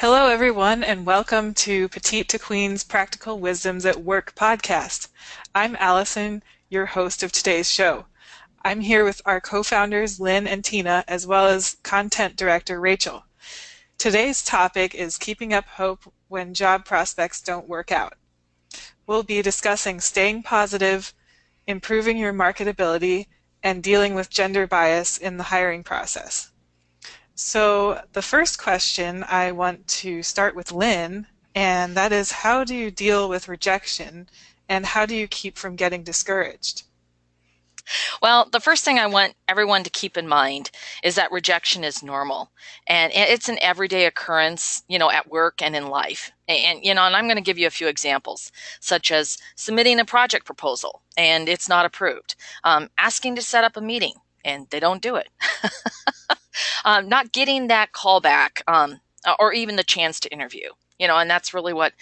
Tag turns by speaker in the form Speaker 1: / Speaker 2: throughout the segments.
Speaker 1: Hello, everyone, and welcome to Petite to Queen's Practical Wisdoms at Work podcast. I'm Allison, your host of today's show. I'm here with our co founders, Lynn and Tina, as well as content director, Rachel. Today's topic is keeping up hope when job prospects don't work out. We'll be discussing staying positive, improving your marketability, and dealing with gender bias in the hiring process. So the first question I want to start with Lynn, and that is how do you deal with rejection and how do you keep from getting discouraged?
Speaker 2: Well, the first thing I want everyone to keep in mind is that rejection is normal and it's an everyday occurrence, you know, at work and in life. And, you know, and I'm going to give you a few examples, such as submitting a project proposal and it's not approved, um, asking to set up a meeting and they don't do it. um, not getting that callback um, or even the chance to interview. You know, and that's really what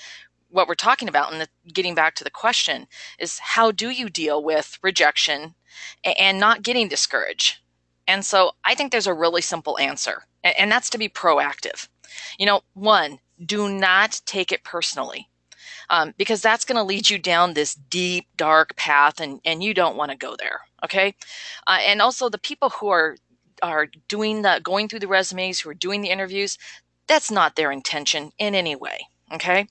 Speaker 2: what we're talking about. And getting back to the question is how do you deal with rejection and, and not getting discouraged? And so I think there's a really simple answer, and, and that's to be proactive. You know, one, do not take it personally. Um, because that's going to lead you down this deep, dark path, and, and you don't want to go there. Okay, uh, and also the people who are are doing the going through the resumes, who are doing the interviews, that's not their intention in any way. Okay.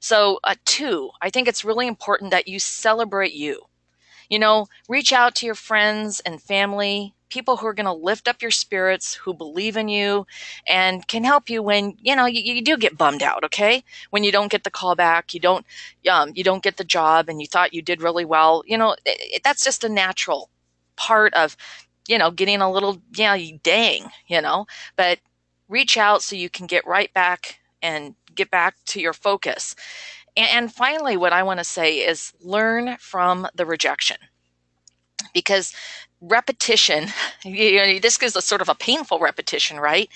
Speaker 2: So, uh, two, I think it's really important that you celebrate you. You know, reach out to your friends and family, people who are going to lift up your spirits, who believe in you, and can help you when you know you, you do get bummed out. Okay, when you don't get the call back, you don't um, you don't get the job, and you thought you did really well. You know, it, it, that's just a natural part of you know, getting a little, yeah, dang, you know, but reach out so you can get right back and get back to your focus. And, finally, what I want to say is learn from the rejection because repetition, you know, this is a sort of a painful repetition, right?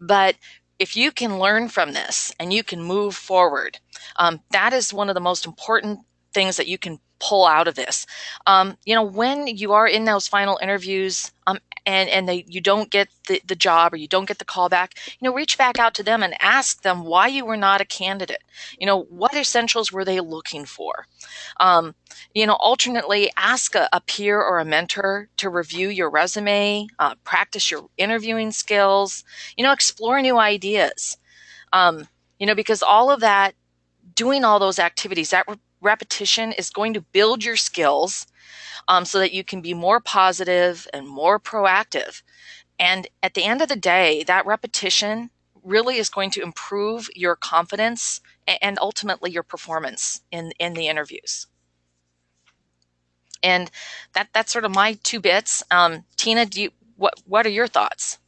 Speaker 2: But if you can learn from this and you can move forward, um, that is one of the most important things that you can pull out of this. Um, you know, when you are in those final interviews um, and, and they, you don't get the, the job or you don't get the call back, you know, reach back out to them and ask them why you were not a candidate. You know, what essentials were they looking for? Um, you know, alternately, ask a, a, peer or a mentor to review your resume, uh, practice your interviewing skills, you know, explore new ideas. Um, you know, because all of that, doing all those activities, that repetition is going to build your skills um, so that you can be more positive and more proactive. And at the end of the day, that repetition really is going to improve your confidence and ultimately your performance in, in the interviews. And that that's sort of my two bits. Um, Tina, do you, what what are your thoughts?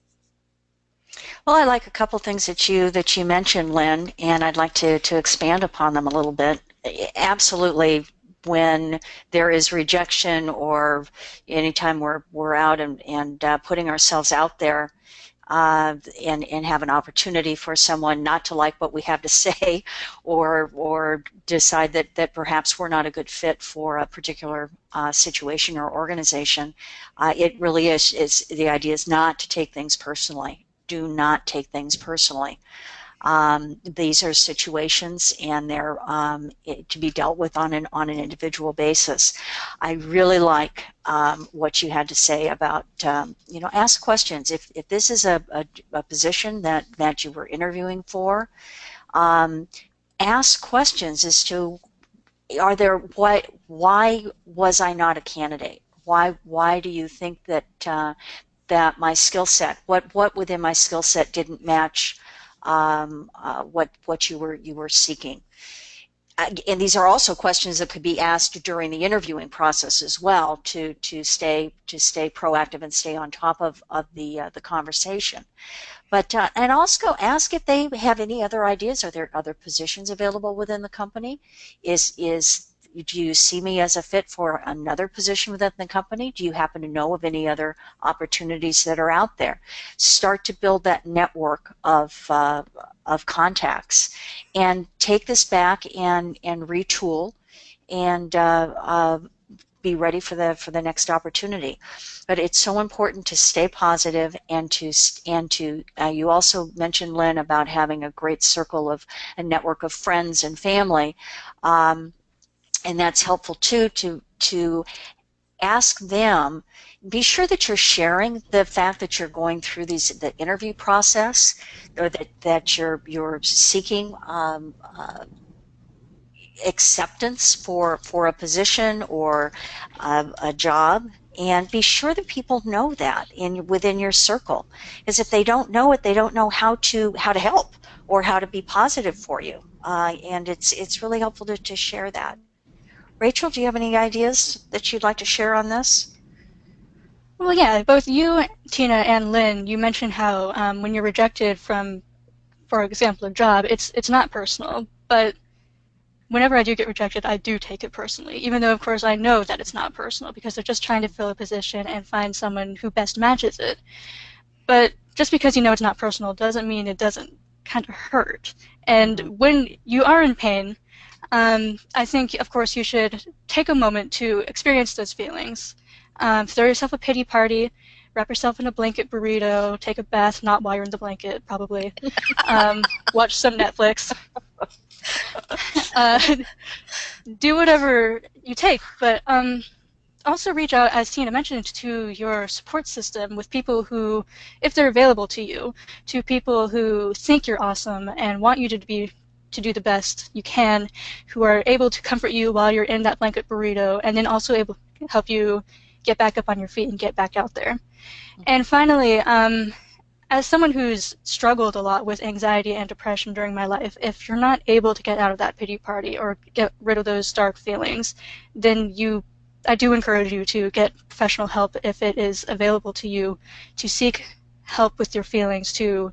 Speaker 3: Well, I like a couple things that you that you mentioned, Lynn, and I'd like to to expand upon them a little bit absolutely when there is rejection or anytime we're, we're out and, and uh, putting ourselves out there uh, and, and have an opportunity for someone not to like what we have to say or, or decide that, that perhaps we're not a good fit for a particular uh, situation or organization, uh, it really is, is, the idea is not to take things personally. Do not take things personally. Um, these are situations and they're um, to be dealt with on an, on an individual basis. I really like um, what you had to say about, um, you know, ask questions. If, if this is a, a, a position that, that you were interviewing for, um, ask questions as to are there what why was I not a candidate? Why why do you think that uh, that my skill set what what within my skill set didn't match um, uh, what what you were you were seeking. And these are also questions that could be asked during the interviewing process as well to to stay to stay proactive and stay on top of of the uh, the conversation. But uh, and also ask if they have any other ideas. Are there other positions available within the company? Is is do you see me as a fit for another position within the company? Do you happen to know of any other opportunities that are out there? Start to build that network of, uh, of contacts and take this back and, and retool and uh, uh, be ready for the for the next opportunity. But it's so important to stay positive and to and to. Uh, you also mentioned Lynn about having a great circle of a network of friends and family, um, and that's helpful too. To to ask them be sure that you're sharing the fact that you're going through these the interview process or that that you're you're seeking um, uh, acceptance for for a position or a, a job. And be sure that people know that in within your circle. Because if they don't know it they don't know how to how to help or how to be positive for you. Uh, and it's it's really helpful to, to share that rachel do you have any ideas that you'd like to share on this
Speaker 4: well yeah both you tina and lynn you mentioned how um, when you're rejected from for example a job it's it's not personal but whenever I do get rejected, I do take it personally, even though, of course, I know that it's not personal because they're just trying to fill a position and find someone who best matches it. But just because you know it's not personal doesn't mean it doesn't kind of hurt. And when you are in pain, um, I think, of course, you should take a moment to experience those feelings. Um, throw yourself a pity party, wrap yourself in a blanket burrito, take a bath, not while you're in the blanket, probably. Um, watch some Netflix. uh, do whatever you take, but um, also reach out, as Tina mentioned, to your support system with people who, if they're available to you, to people who think you're awesome and want you to be to do the best you can, who are able to comfort you while you're in that blanket burrito, and then also able to help you get back up on your feet and get back out there. And finally, um, as someone who's struggled a lot with anxiety and depression during my life, if you're not able to get out of that pity party or get rid of those dark feelings, then you I do encourage you to get professional help if it is available to you, to seek help with your feelings, to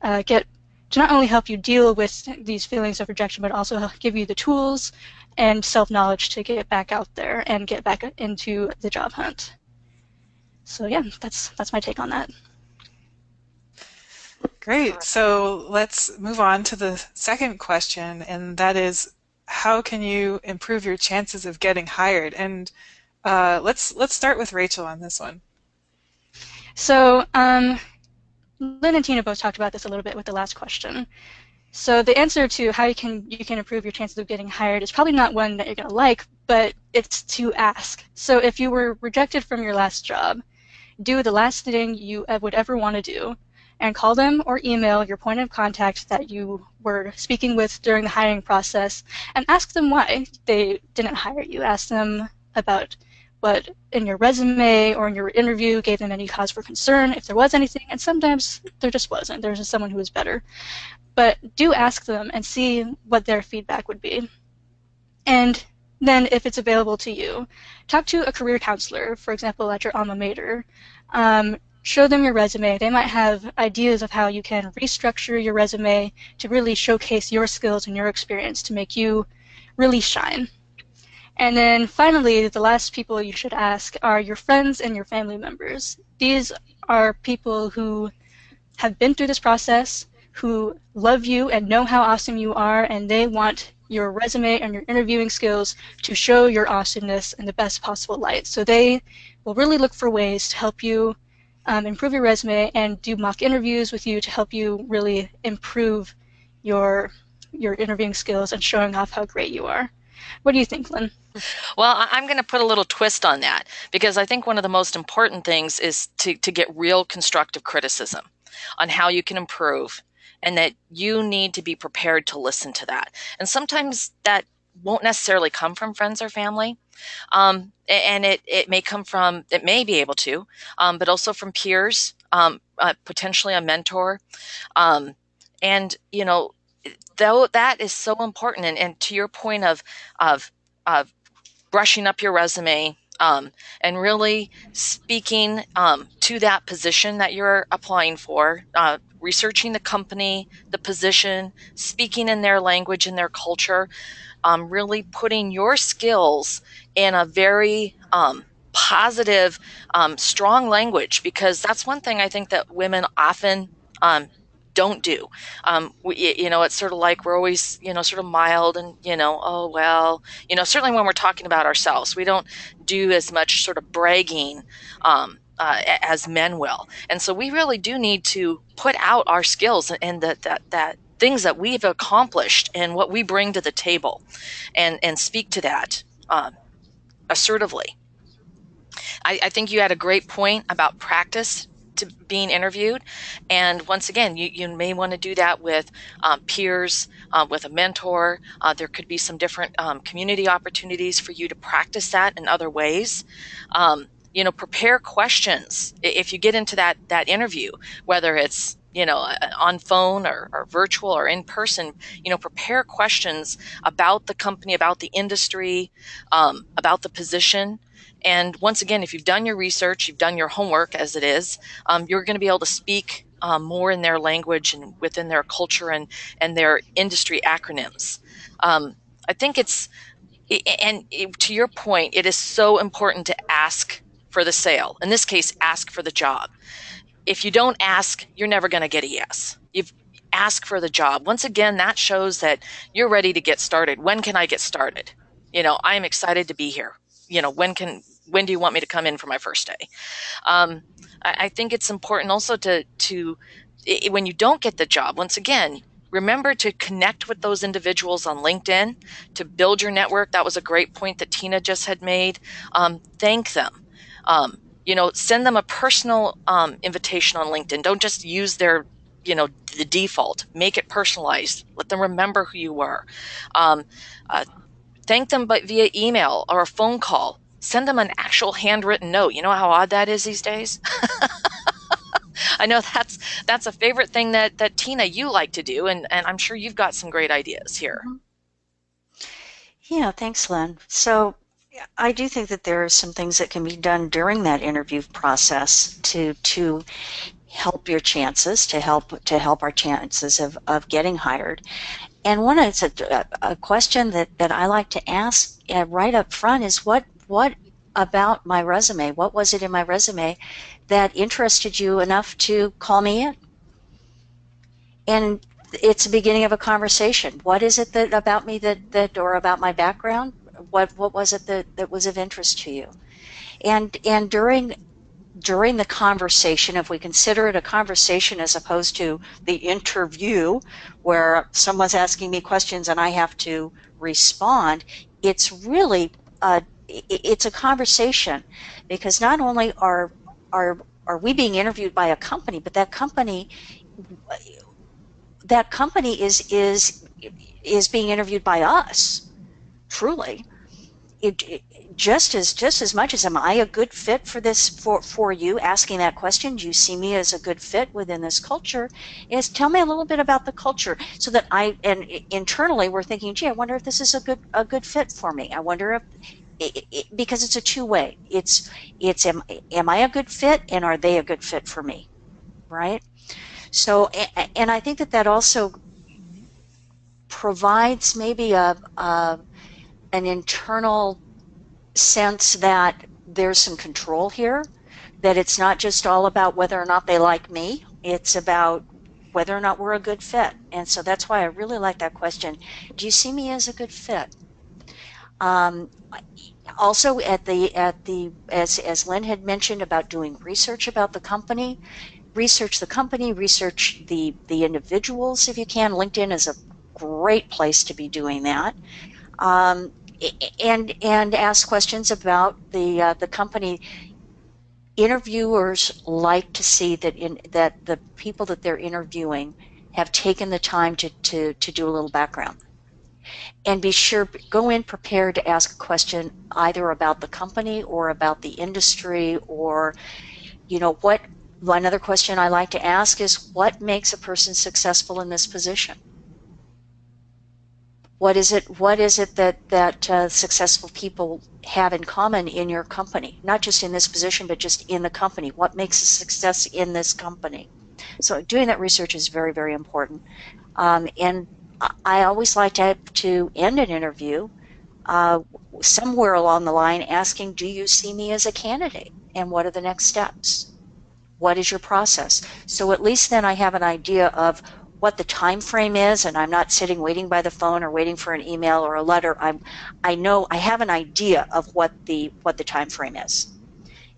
Speaker 4: uh, get to not only help you deal with these feelings of rejection, but also give you the tools and self knowledge to get back out there and get back into the job hunt. So yeah, that's that's my take on that.
Speaker 1: Great. So let's move on to the second question, and that is, how can you improve your chances of getting hired? And uh, let's let's start with Rachel on this one.
Speaker 4: So um, Lynn and Tina both talked about this a little bit with the last question. So the answer to how you can you can improve your chances of getting hired is probably not one that you're gonna like, but it's to ask. So if you were rejected from your last job, do the last thing you would ever want to do, and call them or email your point of contact that you were speaking with during the hiring process and ask them why they didn't hire you. Ask them about what in your resume or in your interview gave them any cause for concern, if there was anything, and sometimes there just wasn't. There's just someone who was better. But do ask them and see what their feedback would be. And then, if it's available to you, talk to a career counselor, for example, at your alma mater. Um, show them your resume. They might have ideas of how you can restructure your resume to really showcase your skills and your experience to make you really shine. And then finally, the last people you should ask are your friends and your family members. These are people who have been through this process, who love you and know how awesome you are, and they want your resume and your interviewing skills to show your awesomeness in the best possible light. So they will really look for ways to help you um, improve your resume and do mock interviews with you to help you really improve your your interviewing skills and showing off how great you are. What do you think, Lynn?
Speaker 2: Well, I'm going to put a little twist on that because I think one of the most important things is to, to get real constructive criticism on how you can improve and that you need to be prepared to listen to that. And sometimes that won't necessarily come from friends or family. Um, and it, it may come from, it may be able to, um, but also from peers, um, uh, potentially a mentor. Um, and, you know, though that is so important. And, and to your point of, of, of brushing up your resume, um, and really speaking um, to that position that you're applying for, uh, researching the company, the position, speaking in their language and their culture, um, really putting your skills in a very um, positive, um, strong language because that's one thing I think that women often um, don't do. Um, we, you know, it's sort of like we're always, you know, sort of mild and, you know, oh, well, you know, certainly when we're talking about ourselves, we don't do as much sort of bragging um, uh, as men will. And so we really do need to put out our skills and that, that, that things that we've accomplished and what we bring to the table and, and speak to that um, assertively. I, I think you had a great point about practice to being interviewed. And once again, you, you may want to do that with um, peers, uh, with a mentor. Uh, there could be some different um, community opportunities for you to practice that in other ways. Um, you know, prepare questions if you get into that that interview, whether it's you know on phone or, or virtual or in person. You know, prepare questions about the company, about the industry, um, about the position. And once again, if you've done your research, you've done your homework as it is, um, you're going to be able to speak um, more in their language and within their culture and, and their industry acronyms. Um, I think it's, and to your point, it is so important to ask for the sale. In this case, ask for the job. If you don't ask, you're never going to get a yes. You've ask for the job. Once again, that shows that you're ready to get started. When can I get started? You know, I'm excited to be here. You know, when can when do you want me to come in for my first day? Um, I, I, think it's important also to to it, when you don't get the job. Once again, remember to connect with those individuals on LinkedIn to build your network. That was a great point that Tina just had made. Um, thank them. Um, you know, send them a personal um, invitation on LinkedIn. Don't just use their you know the default make it personalized let them remember who you were um, uh, thank them but via email or a phone call send them an actual handwritten note. You know how odd that is these days? I know that's that's a favorite thing that that Tina you like to do, and and I'm sure you've got some great ideas here. Mm-hmm.
Speaker 3: Yeah, thanks, Lynn. So I do think that there are some things that can be done during that interview process to to help your chances, to help to help our chances of, of getting hired. And one is a, a question that, that I like to ask uh, right up front is what what about my resume? What was it in my resume that interested you enough to call me in? And it's the beginning of a conversation. What is it that about me that, that or about my background? What what was it that, that was of interest to you? And and during during the conversation, if we consider it a conversation as opposed to the interview where someone's asking me questions and I have to respond, it's really a it's a conversation because not only are are are we being interviewed by a company, but that company that company is is is being interviewed by us. Truly, it, it, just as just as much as am I a good fit for this for for you asking that question? Do you see me as a good fit within this culture? Is tell me a little bit about the culture so that I and internally we're thinking, gee, I wonder if this is a good a good fit for me. I wonder if it, it, because it's a two way. It's it's am, am I a good fit and are they a good fit for me, right? So and I think that that also provides maybe a, a an internal sense that there's some control here, that it's not just all about whether or not they like me. It's about whether or not we're a good fit. And so that's why I really like that question. Do you see me as a good fit? Um, also, at the at the as as Lynn had mentioned about doing research about the company, research the company, research the the individuals if you can. LinkedIn is a great place to be doing that. Um, and and ask questions about the uh, the company. Interviewers like to see that in that the people that they're interviewing have taken the time to, to, to do a little background and be sure go in prepared to ask a question either about the company or about the industry or you know what another question i like to ask is what makes a person successful in this position what is it what is it that that uh, successful people have in common in your company not just in this position but just in the company what makes a success in this company so doing that research is very very important um, and I always like to, to end an interview uh, somewhere along the line asking, Do you see me as a candidate? And what are the next steps? what is your process? So at least then I have an idea of what the time frame is and I'm not sitting waiting by the phone or waiting for an email or a letter. I'm I know I have an idea of what the what the time frame is.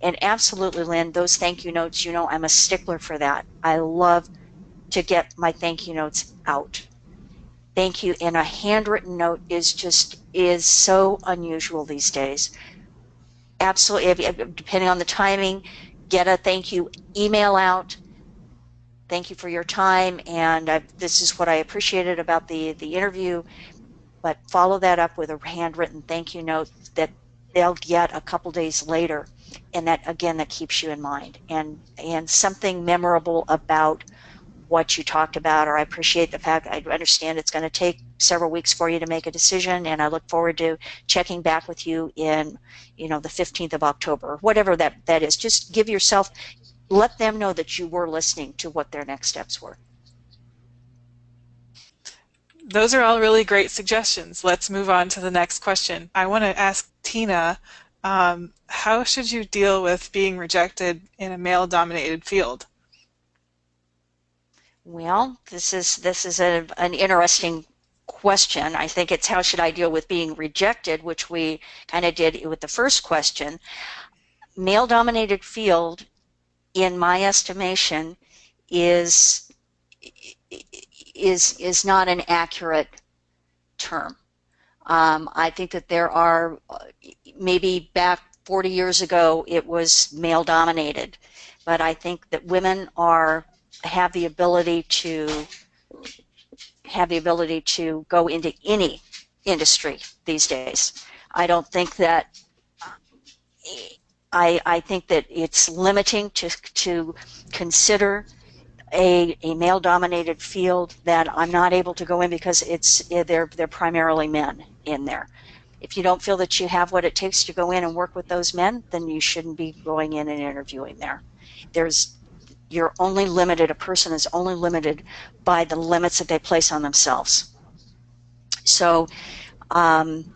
Speaker 3: And absolutely, Lynn, those thank you notes, you know, I'm a stickler for that. I love to get my thank you notes out. Thank you. And a handwritten note is just is so unusual these days. Absolutely, depending on the timing, get a thank you email out. Thank you for your time, and I, this is what I appreciated about the the interview. But follow that up with a handwritten thank you note that they'll get a couple days later and that again that keeps you in mind and and something memorable about what you talked about or i appreciate the fact i understand it's going to take several weeks for you to make a decision and i look forward to checking back with you in you know the 15th of october whatever that that is just give yourself let them know that you were listening to what their next steps were
Speaker 1: those are all really great suggestions. Let's move on to the next question. I want to ask Tina, um, how should you deal with being rejected in a male-dominated field?
Speaker 3: Well, this is this is a, an interesting question. I think it's how should I deal with being rejected, which we kind of did with the first question. Male-dominated field, in my estimation, is is is not an accurate term. Um, I think that there are maybe back 40 years ago it was male dominated, but I think that women are have the ability to have the ability to go into any industry these days. I don't think that I, I think that it's limiting to, to consider a, a male dominated field that I'm not able to go in because it's they're they're primarily men in there. If you don't feel that you have what it takes to go in and work with those men, then you shouldn't be going in and interviewing there. There's you're only limited a person is only limited by the limits that they place on themselves. So um,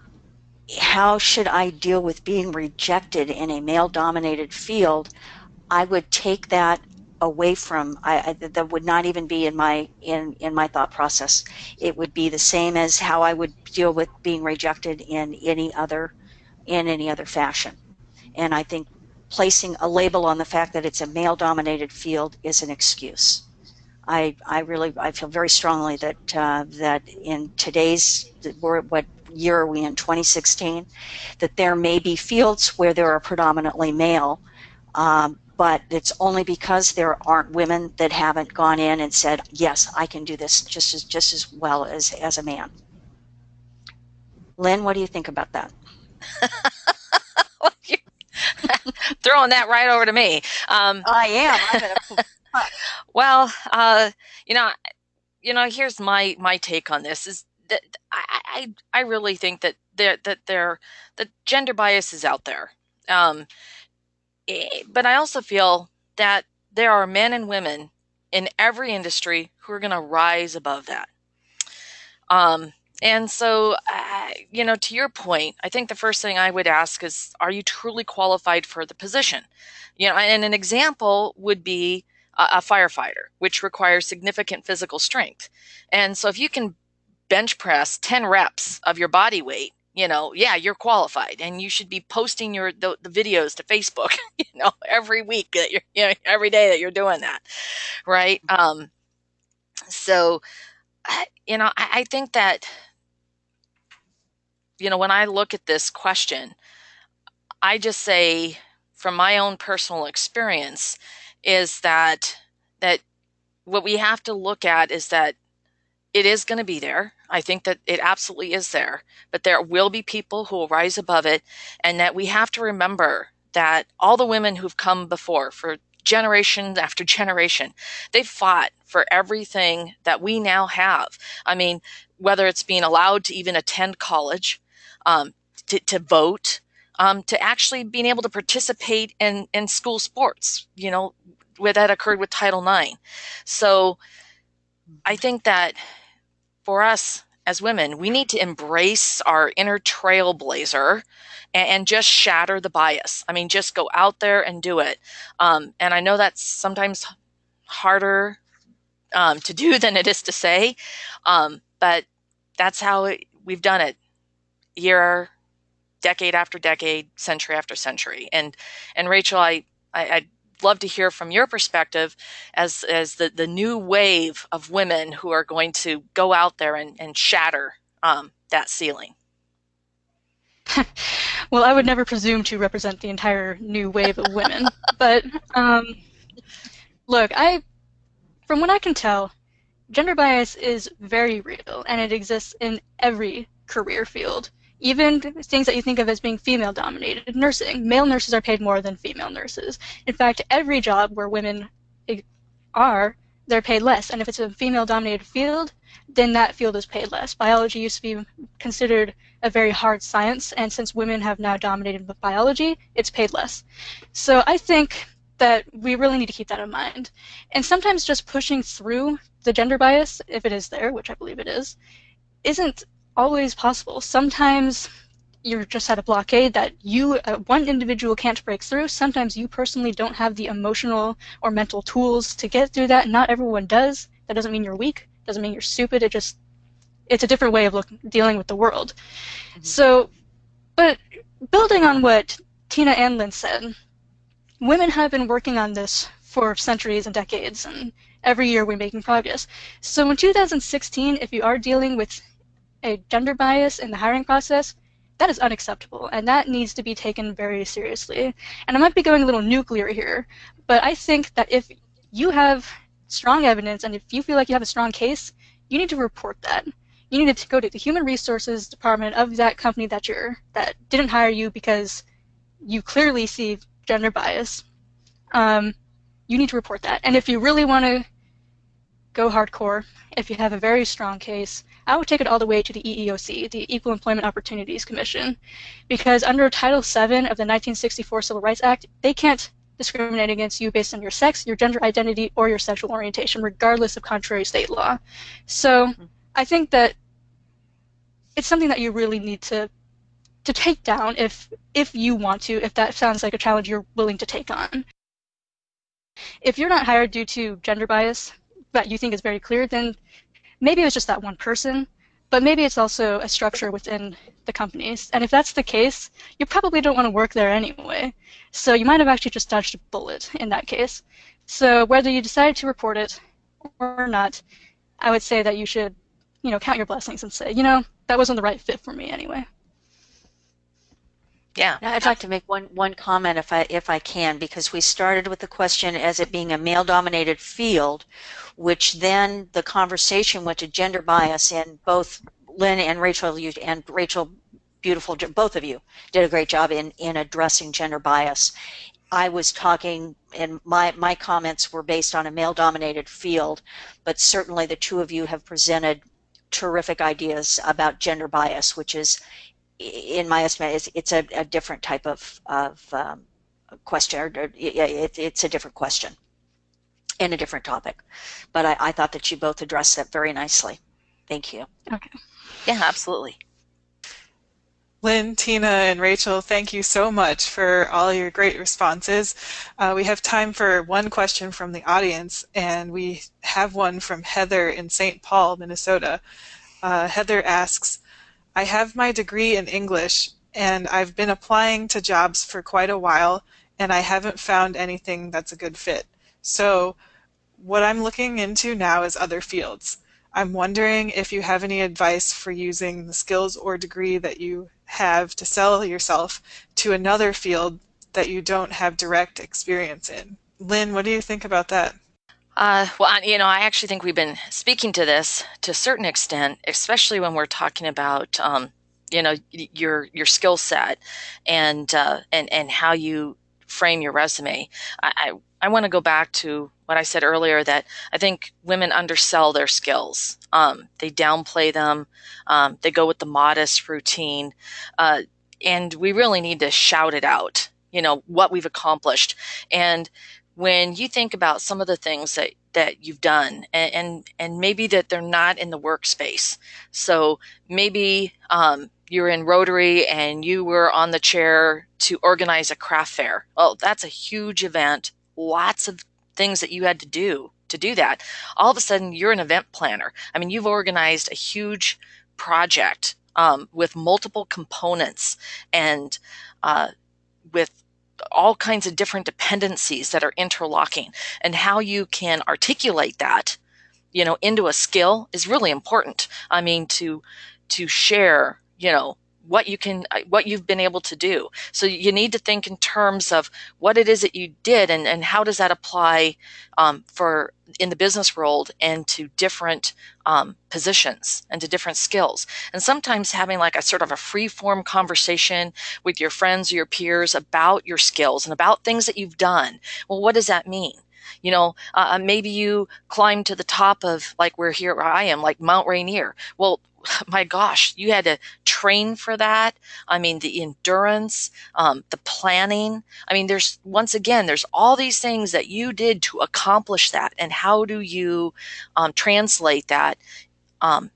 Speaker 3: how should I deal with being rejected in a male dominated field? I would take that away from I, I, that would not even be in my in in my thought process. It would be the same as how i would deal with being rejected in any other in any other fashion. And i think placing a label on the fact that it's a male dominated field is an excuse i i really i feel very strongly that uh, that in today's what year are we in 2016 that there may be fields where there are predominantly male um, but it's only because there aren't women that haven't gone in and said, "Yes, I can do this just as just as well as as a man." Lynn, what do you think about that?
Speaker 2: Throwing that right over to me.
Speaker 3: Um, I am.
Speaker 2: well, uh, you know, you know, here's my my take on this: is that I I, I really think that there that there that gender bias is out there. Um, Eh, but I also feel that there are men and women in every industry who are going to rise above that. Um, and so, uh, you know, to your point, I think the first thing I would ask is, are you truly qualified for the position? You know, and an example would be a, firefighter, which requires significant physical strength. And so, if you can bench press 10 reps of your body weight, you know, yeah, you're qualified and you should be posting your the, the videos to Facebook, you know, every week that you're you know, every day that you're doing that. Right? Um so you know, I, I think that you know, when I look at this question, I just say from my own personal experience is that that what we have to look at is that it is going to be there. I think that it absolutely is there, but there will be people who will rise above it, and that we have to remember that all the women who've come before for generation after generation, they've fought for everything that we now have. I mean, whether it's being allowed to even attend college, um, to, to vote, um, to actually being able to participate in, in school sports, you know, where that occurred with Title IX. So I think that for us as women, we need to embrace our inner trailblazer and, and just shatter the bias. I mean, just go out there and do it. Um, and I know that's sometimes harder um, to do than it is to say, um, but that's how it, we've done it year, decade after decade, century after century. And and Rachel, I, I I'd love to hear from your perspective as as the the new wave of women who are going to go out there and, and shatter um, that ceiling.
Speaker 4: well, I would never presume to represent the entire new wave of women, but um, look, I, from what I can tell, gender bias is very real, and it exists in every career field. Even things that you think of as being female dominated, nursing, male nurses are paid more than female nurses. In fact, every job where women are, they're paid less. And if it's a female dominated field, then that field is paid less. Biology used to be considered a very hard science, and since women have now dominated biology, it's paid less. So I think that we really need to keep that in mind. And sometimes just pushing through the gender bias, if it is there, which I believe it is, isn't always possible. Sometimes you're just at a blockade that you, uh, one individual, can't break through. Sometimes you personally don't have the emotional or mental tools to get through that. Not everyone does. That doesn't mean you're weak. Doesn't mean you're stupid. It just it's a different way of look, dealing with the world. Mm-hmm. So, but building on what Tina and Lynn said, women have been working on this for centuries and decades, and every year we're making progress. So in 2016, if you are dealing with a gender bias in the hiring process, that is unacceptable, and that needs to be taken very seriously. And I might be going a little nuclear here, but I think that if you have strong evidence and if you feel like you have a strong case, you need to report that. You need to go to the human resources department of that company that you're that didn't hire you because you clearly see gender bias. Um, you need to report that. And if you really want to go hardcore, if you have a very strong case, I would take it all the way to the EEOC, the Equal Employment Opportunities Commission, because under Title VII of the 1964 Civil Rights Act, they can't discriminate against you based on your sex, your gender identity, or your sexual orientation, regardless of contrary state law. So mm-hmm. I think that it's something that you really need to to take down if if you want to, if that sounds like a challenge you're willing to take on. If you're not hired due to gender bias that you think is very clear, then maybe it was just that one person, but maybe it's also a structure within the companies. And if that's the case, you probably don't want to work there anyway. So you might have actually just dodged a bullet in that case. So whether you decide to report it or not, I would say that you should, you know, count your blessings and say, you know, that wasn't the right fit for me anyway.
Speaker 2: Yeah.
Speaker 3: Now, I'd like to make one, one comment if I if I can, because we started with the question as it being a male dominated field, which then the conversation went to gender bias and both Lynn and Rachel you and Rachel beautiful both of you did a great job in in addressing gender bias. I was talking and my my comments were based on a male dominated field, but certainly the two of you have presented terrific ideas about gender bias, which is in my estimate, it's, it's a, a different type of, of um, question. Or, it, it's a different question and a different topic. But I, I thought that you both addressed that very nicely. Thank you.
Speaker 2: Okay. Yeah, absolutely.
Speaker 1: Lynn, Tina, and Rachel, thank you so much for all your great responses. Uh, we have time for one question from the audience, and we have one from Heather in St. Paul, Minnesota. Uh, Heather asks, I have my degree in English and I've been applying to jobs for quite a while and I haven't found anything that's a good fit. So what I'm looking into now is other fields. I'm wondering if you have any advice for using the skills or degree that you have to sell yourself to another field that you don't have direct experience in. Lynn, what do you think about that?
Speaker 2: Uh, well, you know, I actually think we've been speaking to this to a certain extent, especially when we're talking about, um, you know, your your skill set and uh, and and how you frame your resume. I I, I want to go back to what I said earlier that I think women undersell their skills. Um, they downplay them. Um, they go with the modest routine, uh, and we really need to shout it out. You know what we've accomplished and when you think about some of the things that that you've done and and, and maybe that they're not in the workspace. So maybe um, you're in rotary and you were on the chair to organize a craft fair. Well that's a huge event. Lots of things that you had to do to do that. All of a sudden you're an event planner. I mean you've organized a huge project um, with multiple components and uh, with all kinds of different dependencies that are interlocking and how you can articulate that you know into a skill is really important. I mean to to share you know what you can uh, what you've been able to do. So you need to think in terms of what it is that you did and, and how does that apply um, for in the business world and to different um, positions and to different skills. And sometimes having like a sort of a free form conversation with your friends or your peers about your skills and about things that you've done. Well what does that mean? You know uh, maybe you climbed to the top of like where here where i am like mount rainier. Well my gosh, you had to train for that. I mean, the endurance, um, the planning. I mean, there's once again, there's all these things that you did to accomplish that, and how do you um, translate that um,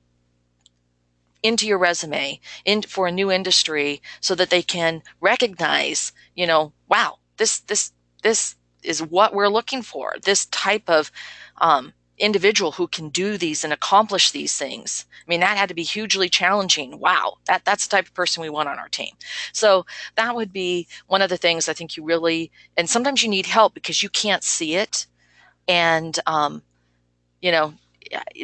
Speaker 2: into your resume in for a new industry so that they can recognize, you know, wow, this this this is what we're looking for. This type of um, individual who can do these and accomplish these things. I mean, that had to be hugely challenging. Wow, that that's the type of person we want on our team. So that would be one of the things I think you really, and sometimes you need help because you can't see it, and um, you know.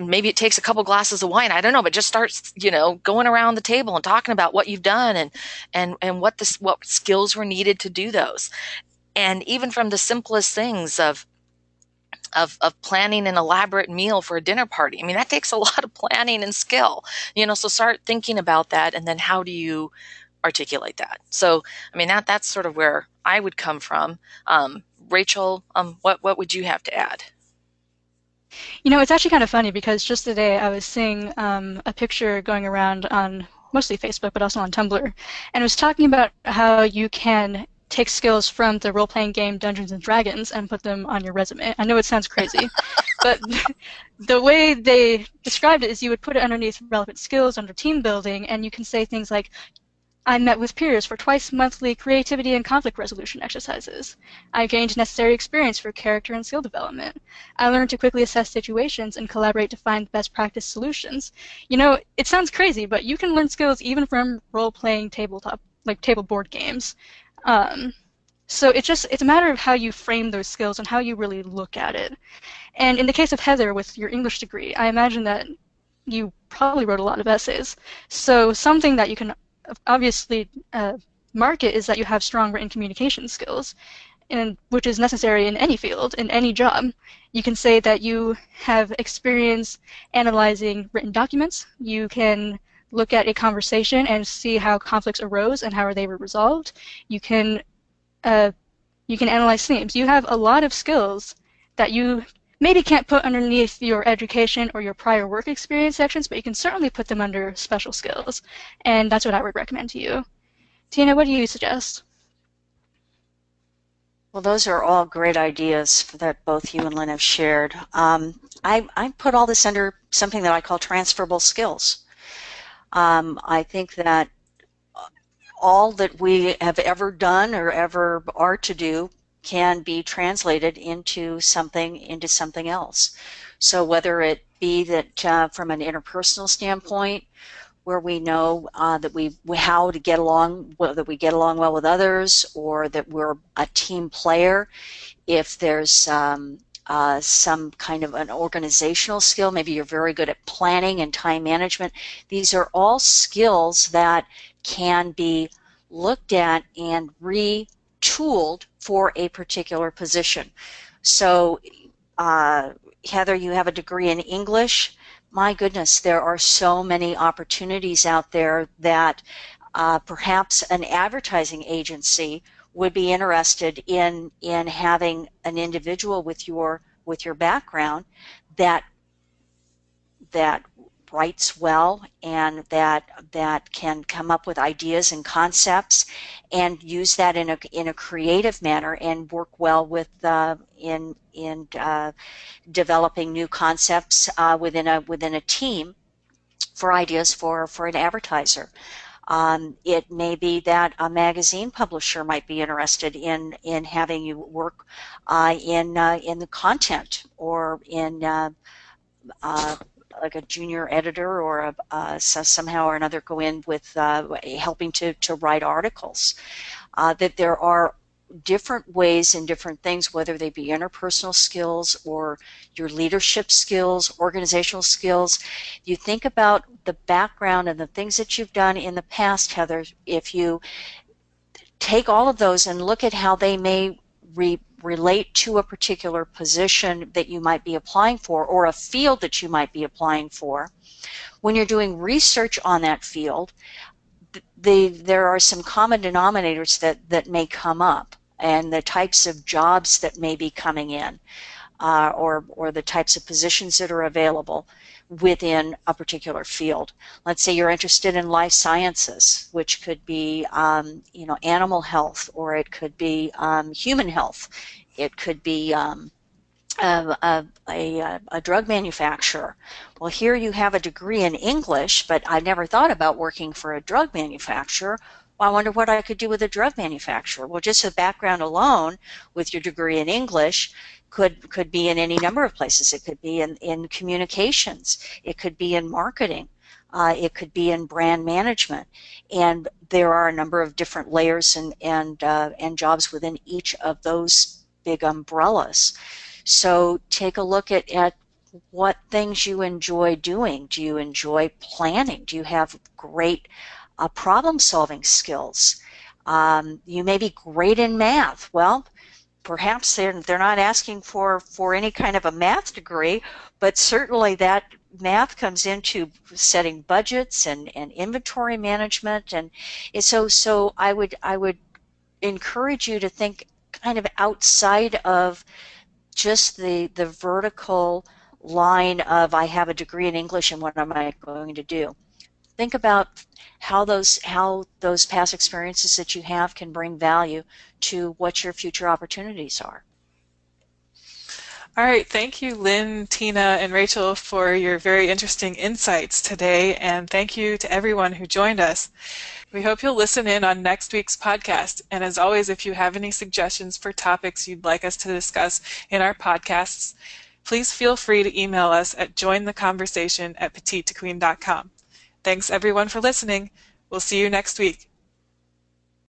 Speaker 2: Maybe it takes a couple glasses of wine. I don't know, but just start, you know, going around the table and talking about what you've done and and and what this what skills were needed to do those. And even from the simplest things of of, of planning an elaborate meal for a dinner party. I mean, that takes a lot of planning and skill, you know, so start thinking about that. And then how do you articulate that? So, I mean, that, that's sort of where I would come from. Um, Rachel, um, what, what would you have to add?
Speaker 4: You know, it's actually kind of funny because just today I was seeing um, a picture going around on mostly Facebook, but also on Tumblr, and it was talking about how you can take skills from the role playing game Dungeons and Dragons and put them on your resume. I know it sounds crazy, but the way they described it is you would put it underneath relevant skills under team building, and you can say things like, I met with peers for twice monthly creativity and conflict resolution exercises. I gained necessary experience for character and skill development. I learned to quickly assess situations and collaborate to find best practice solutions. You know, it sounds crazy, but you can learn skills even from role playing tabletop like table board games. Um, so it's just it's a matter of how you frame those skills and how you really look at it. And in the case of Heather with your English degree, I imagine that you probably wrote a lot of essays. So something that you can obviously uh, market is that you have strong written communication skills, and which is necessary in any field, in any job. You can say that you have experience analyzing written documents. You can look at a conversation and see how conflicts arose and how are they were resolved. You can uh, you can analyze themes. You have a lot of skills that you maybe can't put underneath your education or your prior work experience sections, but you can certainly put them under special skills. And that's what I would recommend to you. Tina, what do you suggest?
Speaker 3: Well, those are all great ideas that both you and Lynn have shared. Um, I, I put all this under something that I call transferable skills. Um, I think that all that we have ever done or ever are to do can be translated into something into something else. So whether it be that uh, from an interpersonal standpoint, where we know uh, that we how to get along, that we get along well with others, or that we're a team player. If there's um, uh, some kind of an organizational skill. Maybe you're very good at planning and time management. These are all skills that can be looked at and retooled for a particular position. So, uh, Heather, you have a degree in English. My goodness, there are so many opportunities out there that uh, perhaps an advertising agency would be interested in in having an individual with your with your background that that writes well and that that can come up with ideas and concepts and use that in a in a creative manner and work well with uh, in in uh, developing new concepts uh, within a within a team for ideas for for an advertiser. Um, it may be that a magazine publisher might be interested in in having you work uh, in uh, in the content or in uh, uh like a junior editor or a, uh, so somehow or another go in with uh, helping to, to write articles. that there are different ways and different things, whether they be interpersonal skills or your leadership skills, organizational skills. You think about the background and the things that you've done in the past, Heather, if you take all of those and look at how they may re relate to a particular position that you might be applying for or a field that you might be applying for. When you're doing research on that field, the, there are some common denominators that, that may come up and the types of jobs that may be coming in uh, or, or the types of positions that are available within a particular field. Let's say you're interested in life sciences, which could be um, you know animal health or it could be um, human health. It could be um, a, a, a, a, drug manufacturer. Well, here you have a degree in English, but I never thought about working for a drug manufacturer. Well, I wonder what I could do with a drug manufacturer. Well, just the background alone with your degree in English could could be in any number of places. It could be in, in communications. It could be in marketing. Uh, it could be in brand management. And there are a number of different layers and, and, uh, and jobs within each of those big umbrellas. So take a look at, at what things you enjoy doing. Do you enjoy planning? Do you have great uh, problem solving skills. Um, you may be great in math. Well, perhaps they're, they're not asking for, for any kind of a math degree, but certainly that math comes into setting budgets and, and inventory management. And so, so I would, I would encourage you to think kind of outside of just the, the vertical line of I have a degree in English and what am I going to do think about how those how those past experiences that you have can bring value to what your future opportunities are.
Speaker 1: All right, thank you, Lynn, Tina, and Rachel, for your very interesting insights today, and thank you to everyone who joined us. We hope you'll listen in on next week's podcast. And as always, if you have any suggestions for topics you'd like us to discuss in our podcasts, please feel free to email us at jointheconversation at petite2queen.com. Thanks everyone for listening. We'll see you next week.